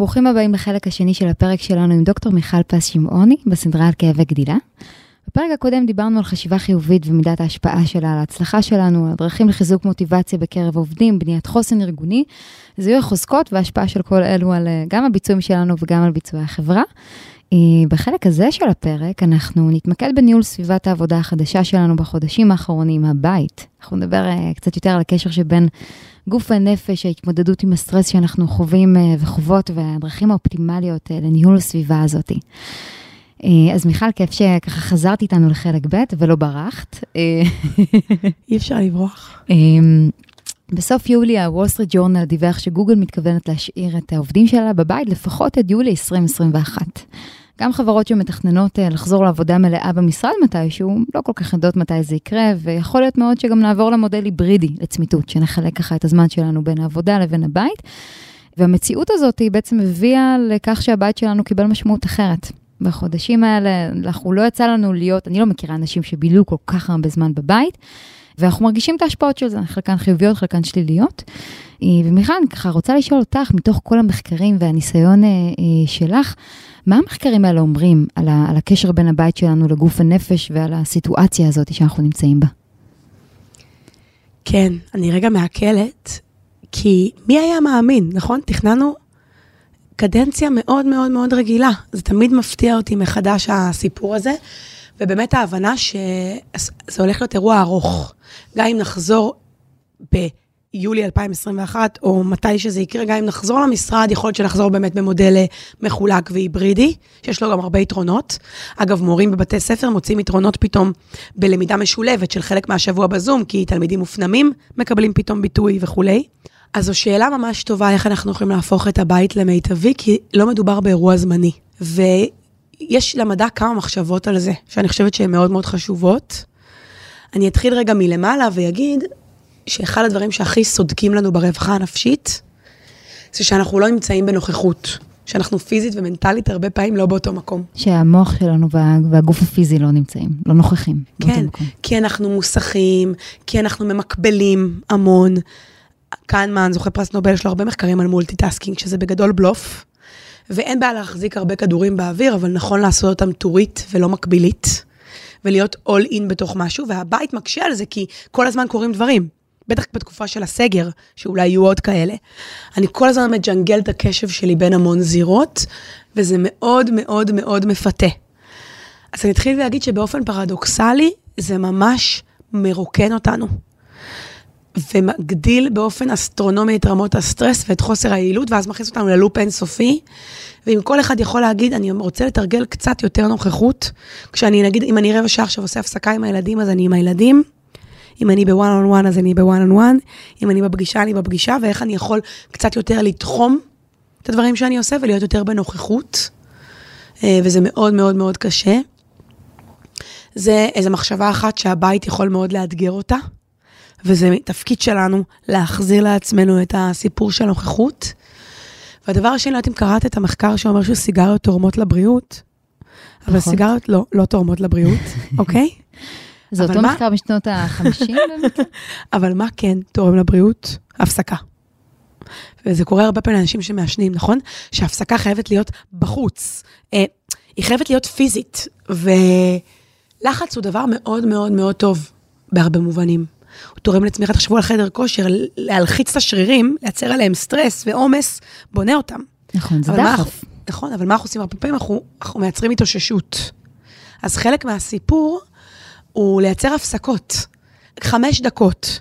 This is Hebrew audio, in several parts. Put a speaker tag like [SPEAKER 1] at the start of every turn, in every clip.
[SPEAKER 1] ברוכים הבאים לחלק השני של הפרק שלנו עם דוקטור מיכל פס שמעוני בסדרה על כאבי גדילה. בפרק הקודם דיברנו על חשיבה חיובית ומידת ההשפעה שלה על ההצלחה שלנו, על דרכים לחיזוק מוטיבציה בקרב עובדים, בניית חוסן ארגוני, זיהוי החוזקות וההשפעה של כל אלו על אה, גם הביצועים שלנו וגם על ביצועי החברה. אה, בחלק הזה של הפרק אנחנו נתמקד בניהול סביבת העבודה החדשה שלנו בחודשים האחרונים, הבית. אנחנו נדבר אה, קצת יותר על הקשר שבין גוף הנפש, ההתמודדות עם הסטרס שאנחנו חווים אה, וחוות והדרכים האופטימליות לניהול הסביבה הזאת. אז מיכל, כיף שככה חזרת איתנו לחלק ב' ולא ברחת.
[SPEAKER 2] אי אפשר לברוח.
[SPEAKER 1] בסוף יולי הוול סטריט ג'ורנל דיווח שגוגל מתכוונת להשאיר את העובדים שלה בבית לפחות עד יולי 2021. גם חברות שמתכננות אה, לחזור לעבודה מלאה במשרד מתישהו, לא כל כך יודעות מתי זה יקרה, ויכול להיות מאוד שגם נעבור למודל היברידי לצמיתות, שנחלק ככה את הזמן שלנו בין העבודה לבין הבית. והמציאות הזאת היא בעצם הביאה לכך שהבית שלנו קיבל משמעות אחרת. בחודשים האלה, אנחנו לא יצא לנו להיות, אני לא מכירה אנשים שבילו כל כך הרבה זמן בבית, ואנחנו מרגישים את ההשפעות של זה, חלקן חיוביות, חלקן שליליות. אה, ומיכל, אני ככה רוצה לשאול אותך, מתוך כל המחקרים והניסיון אה, אה, שלך, מה המחקרים האלה אומרים על, ה, על הקשר בין הבית שלנו לגוף הנפש ועל הסיטואציה הזאת שאנחנו נמצאים בה?
[SPEAKER 2] כן, אני רגע מעכלת, כי מי היה מאמין, נכון? תכננו קדנציה מאוד מאוד מאוד רגילה. זה תמיד מפתיע אותי מחדש הסיפור הזה, ובאמת ההבנה שזה הולך להיות אירוע ארוך. גם אם נחזור ביולי 2021, או מתי שזה יקרה, גם אם נחזור למשרד, יכול להיות שנחזור באמת במודל אה, מחולק והיברידי, שיש לו גם הרבה יתרונות. אגב, מורים בבתי ספר מוצאים יתרונות פתאום בלמידה משולבת של חלק מהשבוע בזום, כי תלמידים מופנמים מקבלים פתאום ביטוי וכולי. אז זו שאלה ממש טובה איך אנחנו יכולים להפוך את הבית למיטבי, כי לא מדובר באירוע זמני. ויש למדע כמה מחשבות על זה, שאני חושבת שהן מאוד מאוד חשובות. אני אתחיל רגע מלמעלה ואגיד שאחד הדברים שהכי סודקים לנו ברווחה הנפשית, זה שאנחנו לא נמצאים בנוכחות. שאנחנו פיזית ומנטלית הרבה פעמים לא באותו מקום.
[SPEAKER 1] שהמוח שלנו וה, והגוף הפיזי לא נמצאים, לא נוכחים
[SPEAKER 2] כן, כי אנחנו מוסחים, כי אנחנו ממקבלים המון. כהנמן, זוכה פרס נובל, יש לו הרבה מחקרים על multitasking, שזה בגדול בלוף. ואין בעיה להחזיק הרבה כדורים באוויר, אבל נכון לעשות אותם טורית ולא מקבילית. ולהיות all in בתוך משהו, והבית מקשה על זה כי כל הזמן קורים דברים. בטח בתקופה של הסגר, שאולי יהיו עוד כאלה. אני כל הזמן מג'נגל את הקשב שלי בין המון זירות, וזה מאוד מאוד מאוד מפתה. אז אני אתחיל להגיד שבאופן פרדוקסלי, זה ממש מרוקן אותנו. ומגדיל באופן אסטרונומי את רמות הסטרס ואת חוסר היעילות, ואז מכניס אותנו ללופ אינסופי. ואם כל אחד יכול להגיד, אני רוצה לתרגל קצת יותר נוכחות, כשאני, נגיד, אם אני רבע שעה עכשיו עושה הפסקה עם הילדים, אז אני עם הילדים. אם אני בוואן און וואן, אז אני בוואן און וואן. אם אני בפגישה, אני בפגישה, ואיך אני יכול קצת יותר לתחום את הדברים שאני עושה ולהיות יותר בנוכחות. אה, וזה מאוד מאוד מאוד קשה. זה איזו מחשבה אחת שהבית יכול מאוד לאתגר אותה. וזה תפקיד שלנו להחזיר לעצמנו את הסיפור של הנוכחות. והדבר השני, לא יודעת אם קראת את המחקר שאומר שסיגריות תורמות לבריאות, אבל נכון. סיגריות לא, לא תורמות לבריאות, אוקיי?
[SPEAKER 1] זה אותו מה... מחקר משנות ה-50 באמת?
[SPEAKER 2] אבל מה כן תורם לבריאות? הפסקה. וזה קורה הרבה פעמים לאנשים שמעשנים, נכון? שהפסקה חייבת להיות בחוץ. אה, היא חייבת להיות פיזית, ולחץ הוא דבר מאוד מאוד מאוד טוב בהרבה מובנים. הוא תורם לצמיחה, תחשבו על חדר כושר, להלחיץ את השרירים, לייצר עליהם סטרס ועומס, בונה אותם.
[SPEAKER 1] נכון, זה דחף.
[SPEAKER 2] נכון, אבל מה אנחנו עושים? הרבה פעמים אנחנו, אנחנו מייצרים התאוששות. אז חלק מהסיפור הוא לייצר הפסקות. חמש דקות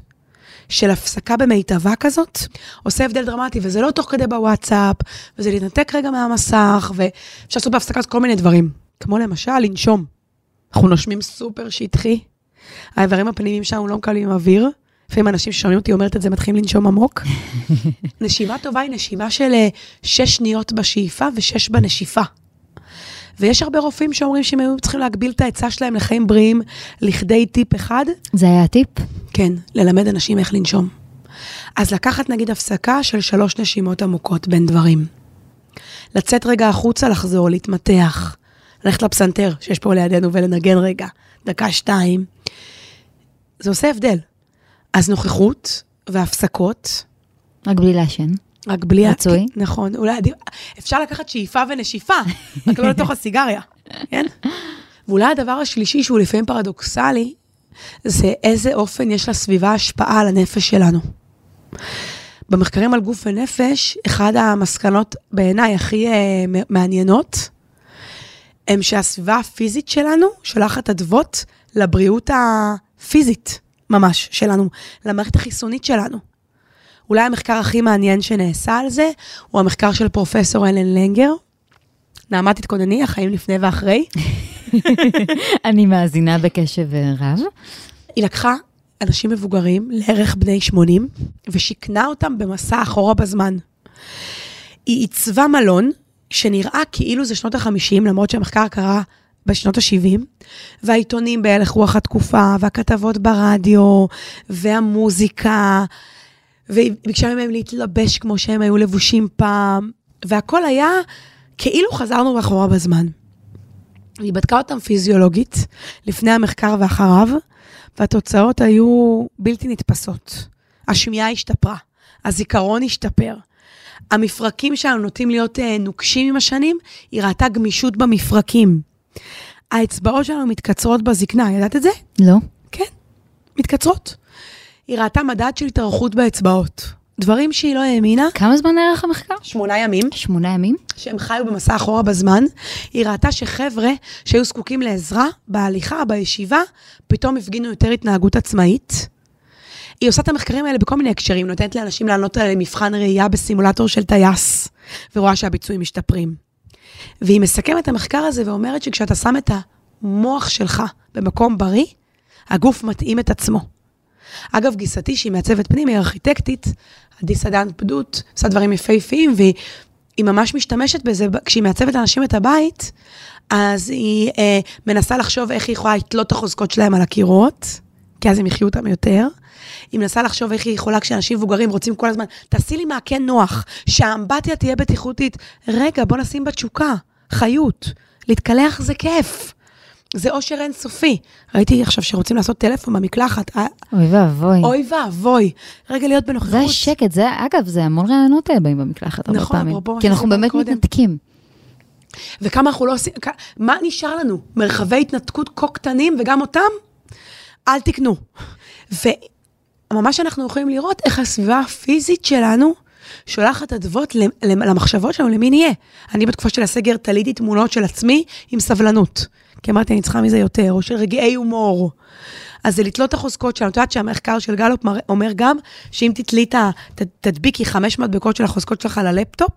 [SPEAKER 2] של הפסקה במיטבה כזאת, עושה הבדל דרמטי, וזה לא תוך כדי בוואטסאפ, וזה להתנתק רגע מהמסך, ואפשר לעשות בהפסקה כל מיני דברים. כמו למשל, לנשום. אנחנו נושמים סופר שטחי, האיברים הפנימיים שלנו לא מקבלים אוויר. לפעמים אנשים ששומעים אותי אומרת את זה, מתחילים לנשום עמוק. נשימה טובה היא נשימה של אה, שש שניות בשאיפה ושש בנשיפה. ויש הרבה רופאים שאומרים שהם היו צריכים להגביל את העצה שלהם לחיים בריאים לכדי טיפ אחד,
[SPEAKER 1] זה היה הטיפ?
[SPEAKER 2] כן, ללמד אנשים איך לנשום. אז לקחת נגיד הפסקה של שלוש נשימות עמוקות בין דברים. לצאת רגע החוצה, לחזור, להתמתח, ללכת לפסנתר שיש פה לידינו ולנגן רגע, דקה, שתיים. זה עושה הבדל. אז נוכחות והפסקות,
[SPEAKER 1] רק בלי לעשן.
[SPEAKER 2] רק בלי...
[SPEAKER 1] רצוי.
[SPEAKER 2] נכון, אולי עדיף... אפשר לקחת שאיפה ונשיפה, רק לא לתוך הסיגריה, כן? ואולי הדבר השלישי, שהוא לפעמים פרדוקסלי, זה איזה אופן יש לסביבה השפעה על הנפש שלנו. במחקרים על גוף ונפש, אחד המסקנות בעיניי הכי uh, מעניינות, הם שהסביבה הפיזית שלנו שולחת אדוות לבריאות הפיזית ממש שלנו, למערכת החיסונית שלנו. אולי המחקר הכי מעניין שנעשה על זה, הוא המחקר של פרופסור אלן לנגר. נעמה, תתכונני, החיים לפני ואחרי.
[SPEAKER 1] אני מאזינה בקשב רב.
[SPEAKER 2] היא לקחה אנשים מבוגרים, לערך בני 80, ושיכנה אותם במסע אחורה בזמן. היא עיצבה מלון שנראה כאילו זה שנות ה-50, למרות שהמחקר קרה בשנות ה-70, והעיתונים בהלך רוח התקופה, והכתבות ברדיו, והמוזיקה, והיא ביקשה מהם להתלבש כמו שהם היו לבושים פעם, והכל היה כאילו חזרנו מאחורה בזמן. היא בדקה אותם פיזיולוגית, לפני המחקר ואחריו, והתוצאות היו בלתי נתפסות. השמיעה השתפרה, הזיכרון השתפר. המפרקים שלנו נוטים להיות אה, נוקשים עם השנים, היא ראתה גמישות במפרקים. האצבעות שלנו מתקצרות בזקנה, ידעת את זה?
[SPEAKER 1] לא.
[SPEAKER 2] כן, מתקצרות. היא ראתה מדד של התארכות באצבעות. דברים שהיא לא האמינה.
[SPEAKER 1] כמה זמן נערך המחקר?
[SPEAKER 2] שמונה ימים.
[SPEAKER 1] שמונה ימים?
[SPEAKER 2] שהם חיו במסע אחורה בזמן, היא ראתה שחבר'ה שהיו זקוקים לעזרה בהליכה, בישיבה, פתאום הפגינו יותר התנהגות עצמאית. היא עושה את המחקרים האלה בכל מיני הקשרים, נותנת לאנשים לענות על מבחן ראייה בסימולטור של טייס, ורואה שהביצועים משתפרים. והיא מסכמת את המחקר הזה ואומרת שכשאתה שם את המוח שלך במקום בריא, הגוף מתאים את עצמו. אגב, גיסתי, שהיא מעצבת פנים, היא ארכיטקטית, עדי סדן פדות, עושה דברים יפהפיים, והיא היא ממש משתמשת בזה, כשהיא מעצבת לאנשים את הבית, אז היא אה, מנסה לחשוב איך היא יכולה לתלות את החוזקות שלהם על הקירות, כי אז הם יחיו אותם יותר. היא מנסה לחשוב איך היא יכולה, כשאנשים מבוגרים רוצים כל הזמן, תעשי לי מעקה נוח, שהאמבטיה תהיה בטיחותית. רגע, בוא נשים בתשוקה, חיות. להתקלח זה כיף. זה אושר אינסופי. ראיתי עכשיו שרוצים לעשות טלפון במקלחת. אה,
[SPEAKER 1] אוי ואבוי.
[SPEAKER 2] אוי ואבוי. רגע להיות בנוכחות.
[SPEAKER 1] זה השקט, זה, אגב, זה המון רעיונות אה, באים במקלחת הרבה
[SPEAKER 2] נכון,
[SPEAKER 1] פעמים.
[SPEAKER 2] מה
[SPEAKER 1] כי אנחנו באמת
[SPEAKER 2] קודם.
[SPEAKER 1] מתנתקים.
[SPEAKER 2] וכמה אנחנו לא עושים, מה נשאר לנו? מרחבי התנתקות כה קטנים, וגם אותם? אל תקנו. וממש אנחנו יכולים לראות איך הסביבה הפיזית שלנו שולחת אדוות למ- למ- למחשבות שלנו, למי נהיה. אני בתקופה של הסגר תליתי תמונות של עצמי עם סבלנות. כי אמרתי, אני צריכה מזה יותר, או של רגעי הומור. אז זה לתלות את החוזקות שלנו. את יודעת שהמחקר של גלופ אומר גם, שאם תתלי את ה... תדביקי חמש מדבקות של החוזקות שלך על הלפטופ,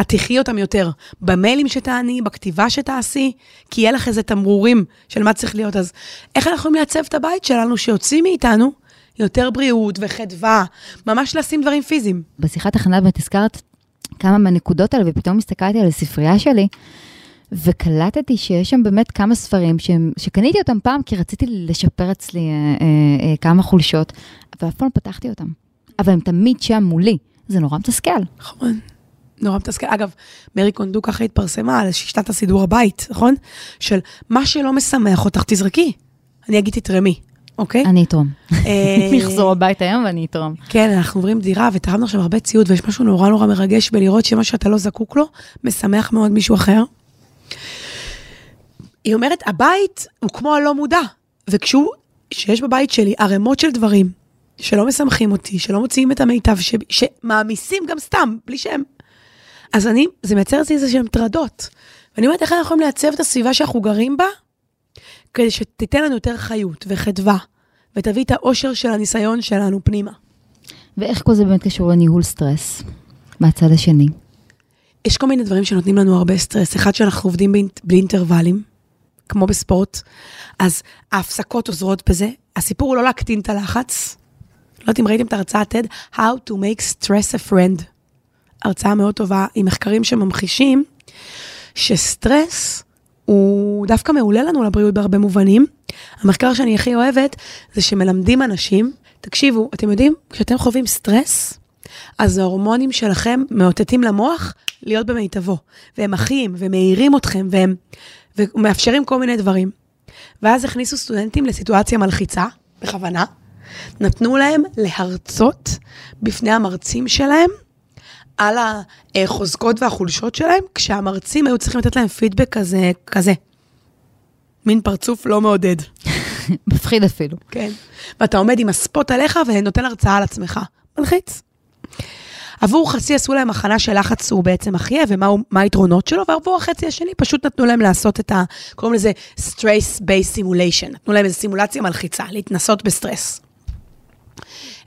[SPEAKER 2] את תחי אותם יותר. במיילים שתעני, בכתיבה שתעשי, כי יהיה לך איזה תמרורים של מה צריך להיות. אז איך אנחנו יכולים לעצב את הבית שלנו שיוצאים מאיתנו יותר בריאות וחדווה, ממש לשים דברים פיזיים.
[SPEAKER 1] בשיחת הכנה באמת הזכרת כמה מהנקודות האלה, ופתאום הסתכלתי על הספרייה שלי, וקלטתי שיש שם באמת כמה ספרים שהם, שקניתי אותם פעם, כי רציתי לשפר אצלי אה, אה, אה, כמה חולשות, ואף פעם לא פתחתי אותם. אבל הם תמיד שם מולי. זה נורא מתסכל.
[SPEAKER 2] נכון. נורא מתסכל. אגב, מרי קונדו ככה התפרסמה על שיטת הסידור הבית, נכון? של מה שלא משמח אותך, תזרקי. אני אגיד תתרמי, אוקיי?
[SPEAKER 1] אני אתרום.
[SPEAKER 2] אה,
[SPEAKER 1] אני אחזור הביתה היום ואני אתרום.
[SPEAKER 2] כן, אנחנו עוברים דירה ותרמנו עכשיו הרבה ציוד, ויש משהו נורא נורא מרגש בלראות שמה שאתה לא זקוק לו, משמח מאוד מישהו אחר. היא אומרת, הבית הוא כמו הלא מודע, וכשהוא, שיש בבית שלי ערימות של דברים שלא משמחים אותי, שלא מוציאים את המיטב, ש, שמעמיסים גם סתם, בלי שם, אז אני, זה מייצר אצלי איזה שהן טרדות. ואני אומרת, איך אנחנו יכולים לייצב את הסביבה שאנחנו גרים בה, כדי שתיתן לנו יותר חיות וחדווה, ותביא את האושר של הניסיון שלנו פנימה.
[SPEAKER 1] ואיך כל זה באמת קשור לניהול סטרס, מהצד השני?
[SPEAKER 2] יש כל מיני דברים שנותנים לנו הרבה סטרס. אחד, שאנחנו עובדים באינט- בלי אינטרוולים, כמו בספורט, אז ההפסקות עוזרות בזה. הסיפור הוא לא להקטין את הלחץ. לא יודעת אם ראיתם את הרצאת TED, How to make stress a friend. הרצאה מאוד טובה עם מחקרים שממחישים שסטרס הוא דווקא מעולה לנו לבריאות בהרבה מובנים. המחקר שאני הכי אוהבת זה שמלמדים אנשים, תקשיבו, אתם יודעים, כשאתם חווים סטרס, אז ההורמונים שלכם מאותתים למוח להיות במיטבו, והם אחים, ומאירים אתכם, והם ומאפשרים כל מיני דברים. ואז הכניסו סטודנטים לסיטואציה מלחיצה, בכוונה, נתנו להם להרצות בפני המרצים שלהם על החוזקות והחולשות שלהם, כשהמרצים היו צריכים לתת להם פידבק כזה, כזה. מין פרצוף לא מעודד.
[SPEAKER 1] מפחיד אפילו.
[SPEAKER 2] כן. ואתה עומד עם הספוט עליך ונותן הרצאה על עצמך. מלחיץ. עבור חצי עשו להם הכנה של לחץ הוא בעצם מחיה ומה היתרונות שלו, ועבור החצי השני פשוט נתנו להם לעשות את ה... קוראים לזה stress-based simulation. נתנו להם איזו סימולציה מלחיצה, להתנסות בסטרס.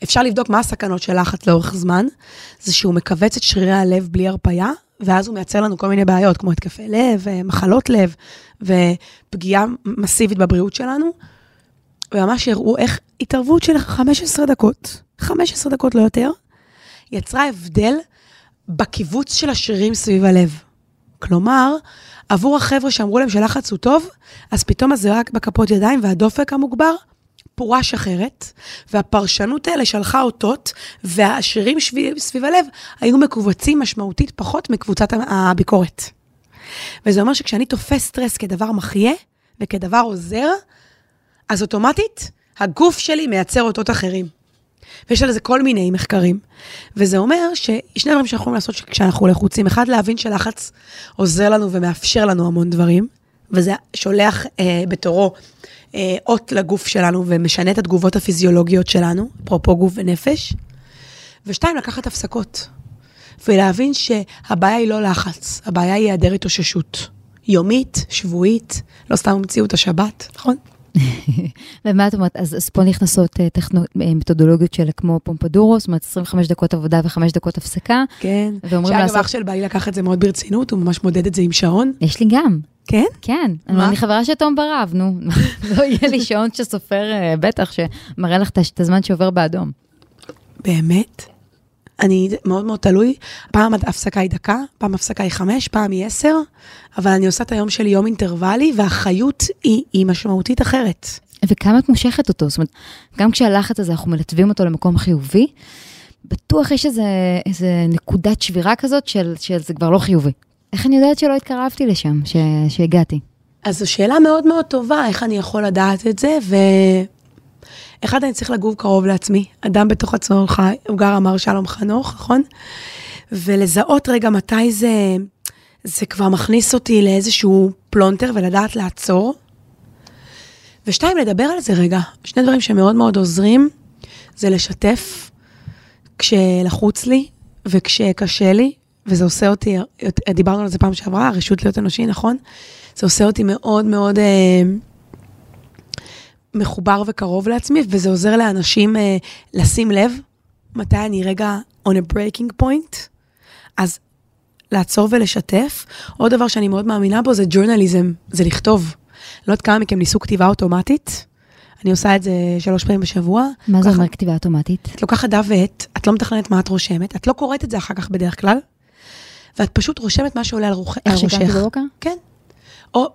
[SPEAKER 2] אפשר לבדוק מה הסכנות של לחץ לאורך זמן, זה שהוא מכווץ את שרירי הלב בלי הרפייה, ואז הוא מייצר לנו כל מיני בעיות, כמו התקפי לב, מחלות לב, ופגיעה מסיבית בבריאות שלנו. וממש הראו איך התערבות של 15 דקות, 15 דקות לא יותר, יצרה הבדל בקיבוץ של השרירים סביב הלב. כלומר, עבור החבר'ה שאמרו להם שלחץ הוא טוב, אז פתאום הזרק בכפות ידיים והדופק המוגבר פורש אחרת, והפרשנות האלה שלחה אותות, והשרירים סביב, סביב הלב היו מכווצים משמעותית פחות מקבוצת הביקורת. וזה אומר שכשאני תופס סטרס כדבר מחיה וכדבר עוזר, אז אוטומטית הגוף שלי מייצר אותות אחרים. ויש על זה כל מיני מחקרים. וזה אומר ששני דברים שאנחנו יכולים לעשות כשאנחנו לחוצים. אחד, להבין שלחץ עוזר לנו ומאפשר לנו המון דברים, וזה שולח אה, בתורו אות לגוף שלנו ומשנה את התגובות הפיזיולוגיות שלנו, אפרופו גוף ונפש. ושתיים, לקחת הפסקות. ולהבין שהבעיה היא לא לחץ, הבעיה היא היעדר התאוששות. יומית, שבועית, לא סתם המציאו את השבת, נכון?
[SPEAKER 1] ומה את אומרת, אז, אז פה נכנסות uh, טכנו, אה, מתודולוגיות של כמו פומפדורו, זאת אומרת 25 דקות עבודה ו-5 דקות הפסקה.
[SPEAKER 2] כן, שאגב, לעשות... אח של בעלי לקח את זה מאוד ברצינות, הוא ממש מודד את זה עם שעון.
[SPEAKER 1] יש לי גם.
[SPEAKER 2] כן?
[SPEAKER 1] כן. מה? אני חברה של תום ברב, נו. לא יהיה לי שעון שסופר, uh, בטח, שמראה לך את הזמן שעובר באדום.
[SPEAKER 2] באמת? אני מאוד מאוד תלוי, פעם ההפסקה היא דקה, פעם ההפסקה היא חמש, פעם היא עשר, אבל אני עושה את היום שלי יום אינטרוואלי, והחיות היא, היא משמעותית אחרת.
[SPEAKER 1] וכמה את מושכת אותו? זאת אומרת, גם כשהלחץ הזה, אנחנו מלטבים אותו למקום חיובי, בטוח יש איזה, איזה נקודת שבירה כזאת של, של זה כבר לא חיובי. איך אני יודעת שלא התקרבתי לשם, ש, שהגעתי?
[SPEAKER 2] אז זו שאלה מאוד מאוד טובה, איך אני יכול לדעת את זה, ו... אחד, אני צריך לגור קרוב לעצמי. אדם בתוך עצמו הוא גר אמר שלום חנוך, נכון? ולזהות רגע מתי זה, זה כבר מכניס אותי לאיזשהו פלונטר ולדעת לעצור. ושתיים, לדבר על זה רגע. שני דברים שמאוד מאוד עוזרים, זה לשתף כשלחוץ לי וכשקשה לי, וזה עושה אותי, דיברנו על זה פעם שעברה, הרשות להיות אנושי, נכון? זה עושה אותי מאוד מאוד... אה, מחובר וקרוב לעצמי, וזה עוזר לאנשים אה, לשים לב מתי אני רגע on a breaking point, אז לעצור ולשתף. עוד דבר שאני מאוד מאמינה בו זה ג'ורנליזם, זה לכתוב. לא יודעת כמה מכם ניסו כתיבה אוטומטית. אני עושה את זה שלוש פעמים בשבוע.
[SPEAKER 1] מה זה אומר כתיבה אוטומטית?
[SPEAKER 2] את לוקחת דף ועט, את לא מתכננת מה את רושמת, את לא קוראת את זה אחר כך בדרך כלל, ואת פשוט רושמת מה שעולה על ראשך.
[SPEAKER 1] איך שקמתי בבוקר?
[SPEAKER 2] כן. או,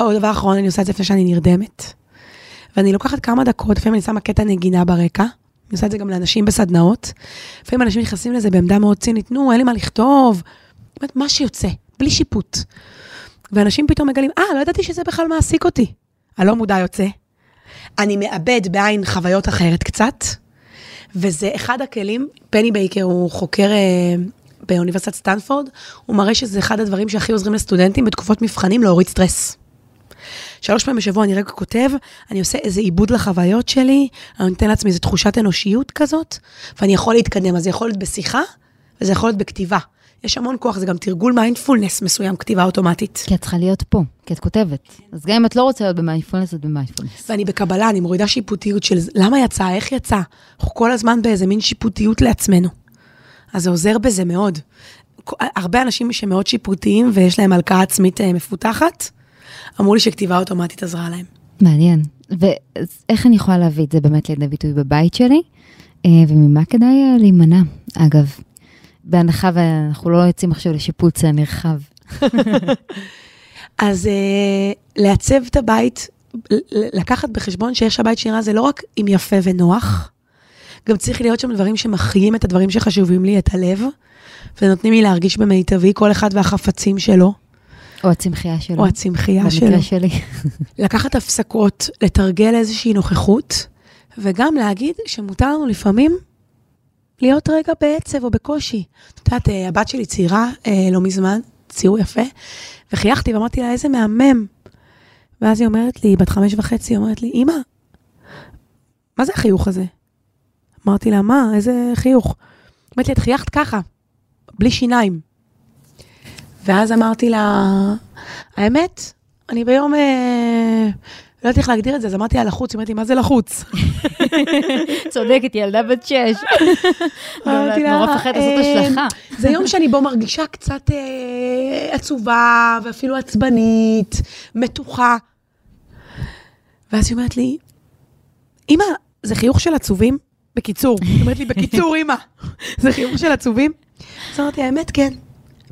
[SPEAKER 2] או דבר אחרון, אני עושה את זה לפני שאני נרדמת. ואני לוקחת כמה דקות, לפעמים אני שמה קטע נגינה ברקע, אני עושה את זה גם לאנשים בסדנאות. לפעמים אנשים נכנסים לזה בעמדה מאוד צינית, נו, אין לי מה לכתוב. באמת, מה שיוצא, בלי שיפוט. ואנשים פתאום מגלים, אה, לא ידעתי שזה בכלל מעסיק אותי. הלא מודע יוצא. אני מאבד בעין חוויות אחרת קצת, וזה אחד הכלים, פני בייקר הוא חוקר אה, באוניברסיטת סטנפורד, הוא מראה שזה אחד הדברים שהכי עוזרים לסטודנטים בתקופות מבחנים להוריד סטרס. שלוש פעמים בשבוע אני רגע כותב, אני עושה איזה עיבוד לחוויות שלי, אני נותן לעצמי איזו תחושת אנושיות כזאת, ואני יכול להתקדם. אז זה יכול להיות בשיחה, וזה יכול להיות בכתיבה. יש המון כוח, זה גם תרגול מיינדפולנס מסוים, כתיבה אוטומטית.
[SPEAKER 1] כי את צריכה להיות פה, כי את כותבת. אז גם אם את לא רוצה להיות במיינדפולנס, את במיינדפולנס.
[SPEAKER 2] ואני בקבלה, אני מורידה שיפוטיות של למה יצא, איך יצא. אנחנו כל הזמן באיזה מין שיפוטיות לעצמנו. אז זה עוזר בזה מאוד. הרבה אנשים שמאוד שיפוטיים ויש להם הלקאה עצמית אה, מפותחת, אמרו לי שכתיבה אוטומטית עזרה להם.
[SPEAKER 1] מעניין. ואיך אני יכולה להביא את זה באמת לידי ביטוי בבית שלי? אה, וממה כדאי אה, להימנע, אגב? בהנחה ואנחנו לא יוצאים עכשיו לשיפוץ נרחב.
[SPEAKER 2] אז אה, לעצב את הבית, לקחת בחשבון שיש הבית שנראה זה לא רק אם יפה ונוח, גם צריך להיות שם דברים שמחיים את הדברים שחשובים לי, את הלב, ונותנים לי להרגיש במיטבי, כל אחד והחפצים שלו,
[SPEAKER 1] או הצמחייה שלו.
[SPEAKER 2] או הצמחייה שלו.
[SPEAKER 1] במקרה שלי.
[SPEAKER 2] לקחת הפסקות, לתרגל איזושהי נוכחות, וגם להגיד שמותר לנו לפעמים להיות רגע בעצב או בקושי. את יודעת, אה, הבת שלי צעירה אה, לא מזמן, ציור יפה, וחייכתי ואמרתי לה, איזה מהמם. ואז היא אומרת לי, בת חמש וחצי, היא אומרת לי, אמא, מה זה החיוך הזה? אמרתי לה, מה, איזה חיוך? אמרתי לי, את חייכת ככה, בלי שיניים. ואז אמרתי לה, האמת, אני ביום, אה, לא יודעת איך להגדיר את זה, אז אמרתי לה לחוץ, היא אומרת לי, מה זה לחוץ?
[SPEAKER 1] צודקת, ילדה בת שש.
[SPEAKER 2] אמרתי לה,
[SPEAKER 1] נורא מפחדת לעשות
[SPEAKER 2] אה,
[SPEAKER 1] השלכה.
[SPEAKER 2] זה יום שאני בו מרגישה קצת אה, עצובה, ואפילו עצבנית, מתוחה. ואז היא אומרת לי, אמא, זה חיוך של עצובים? בקיצור. היא אומרת לי, בקיצור, אמא, זה חיוך של עצובים? אז אמרתי, האמת, כן.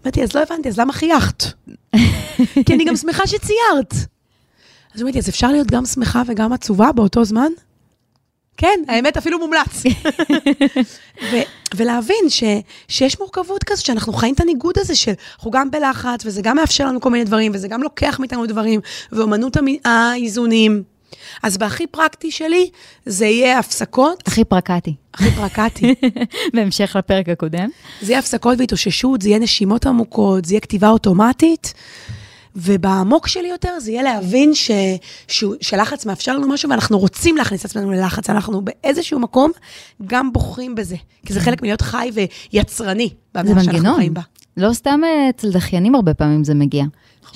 [SPEAKER 2] אמרתי, אז לא הבנתי, אז למה חייכת? כי אני גם שמחה שציירת. אז לי, אז אפשר להיות גם שמחה וגם עצובה באותו זמן? כן, האמת אפילו מומלץ. ו- ולהבין ש- שיש מורכבות כזאת, שאנחנו חיים את הניגוד הזה של, אנחנו גם בלחץ, וזה גם מאפשר לנו כל מיני דברים, וזה גם לוקח מאיתנו דברים, ואומנות המ- האיזונים. אז בהכי פרקטי שלי, זה יהיה הפסקות,
[SPEAKER 1] הכי פרקטי.
[SPEAKER 2] הכי פרקטי,
[SPEAKER 1] בהמשך לפרק הקודם.
[SPEAKER 2] זה יהיה הפסקות והתאוששות, זה יהיה נשימות עמוקות, זה יהיה כתיבה אוטומטית, ובעמוק שלי יותר זה יהיה להבין ש, ש, שלחץ מאפשר לנו משהו, ואנחנו רוצים להכניס את עצמנו ללחץ, אנחנו באיזשהו מקום גם בוחרים בזה, כי זה חלק מלהיות חי ויצרני
[SPEAKER 1] זה מנגנון. לא סתם אה, אצל דחיינים הרבה פעמים זה מגיע.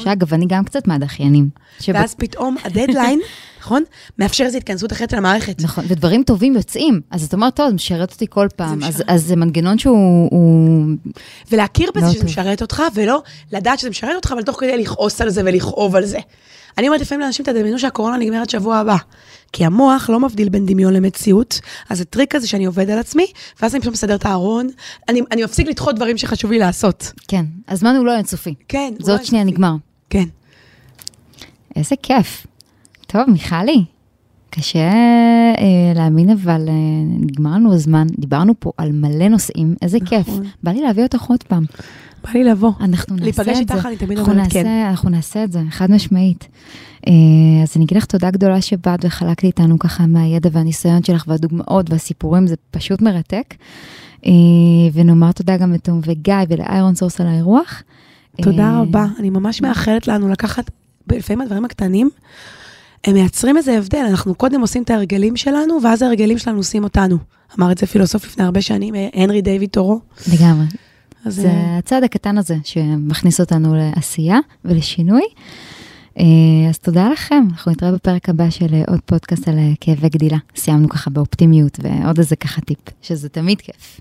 [SPEAKER 2] נכון.
[SPEAKER 1] שאגב, אני גם קצת מהדחיינים. שב-
[SPEAKER 2] ואז פתאום הדדליין, נכון? מאפשר איזו התכנסות אחרת של המערכת.
[SPEAKER 1] נכון, ודברים טובים יוצאים. אז אתה אומר, טוב, זה משרת אותי כל פעם. אז,
[SPEAKER 2] משרת.
[SPEAKER 1] אז זה מנגנון שהוא... הוא...
[SPEAKER 2] ולהכיר בזה
[SPEAKER 1] מאוד
[SPEAKER 2] שזה
[SPEAKER 1] טוב.
[SPEAKER 2] משרת אותך, ולא לדעת שזה משרת אותך, אבל תוך כדי לכעוס על זה ולכאוב על זה. אני אומרת לפעמים לאנשים, תדמיינו שהקורונה נגמרת שבוע הבא. כי המוח לא מבדיל בין דמיון למציאות, אז הטריק הזה שאני עובד על עצמי, ואז אני פשוט מסדר את הארון, אני, אני מפסיק לדחות דברים שחשוב לי לעשות.
[SPEAKER 1] כן, הזמן הוא לא אינסופי.
[SPEAKER 2] כן.
[SPEAKER 1] זה עוד
[SPEAKER 2] וואי,
[SPEAKER 1] שנייה נגמר.
[SPEAKER 2] כן.
[SPEAKER 1] איזה כיף. טוב, מיכלי, קשה אה, להאמין, אבל אה, נגמר לנו הזמן. דיברנו פה על מלא נושאים, איזה כיף.
[SPEAKER 2] נכון.
[SPEAKER 1] בא לי להביא אותך עוד פעם.
[SPEAKER 2] בא לי לבוא.
[SPEAKER 1] אנחנו נעשה את זה.
[SPEAKER 2] להיפגש איתך, אני תמיד אומרת כן.
[SPEAKER 1] אנחנו נעשה את זה, חד משמעית. אה, אז אני אגיד לך תודה גדולה שבאת וחלקת איתנו ככה מהידע והניסיון שלך והדוגמאות והסיפורים, זה פשוט מרתק. אה, ונאמר תודה גם לתום וגיא ול ironSource על האירוח.
[SPEAKER 2] תודה
[SPEAKER 1] אה,
[SPEAKER 2] רבה. אני ממש מאחלת לנו לקחת, לפעמים הדברים הקטנים, הם מייצרים איזה הבדל. אנחנו קודם עושים את ההרגלים שלנו, ואז ההרגלים שלנו עושים אותנו. אמר את זה פילוסוף לפני הרבה שנים, אה, הנרי דיוויד תורו.
[SPEAKER 1] לגמרי.
[SPEAKER 2] אז
[SPEAKER 1] זה
[SPEAKER 2] אה,
[SPEAKER 1] הצעד הקטן הזה שמכניס אותנו לעשייה ולשינוי. אז תודה לכם, אנחנו נתראה בפרק הבא של עוד פודקאסט על כאבי גדילה. סיימנו ככה באופטימיות ועוד איזה ככה טיפ, שזה תמיד כיף.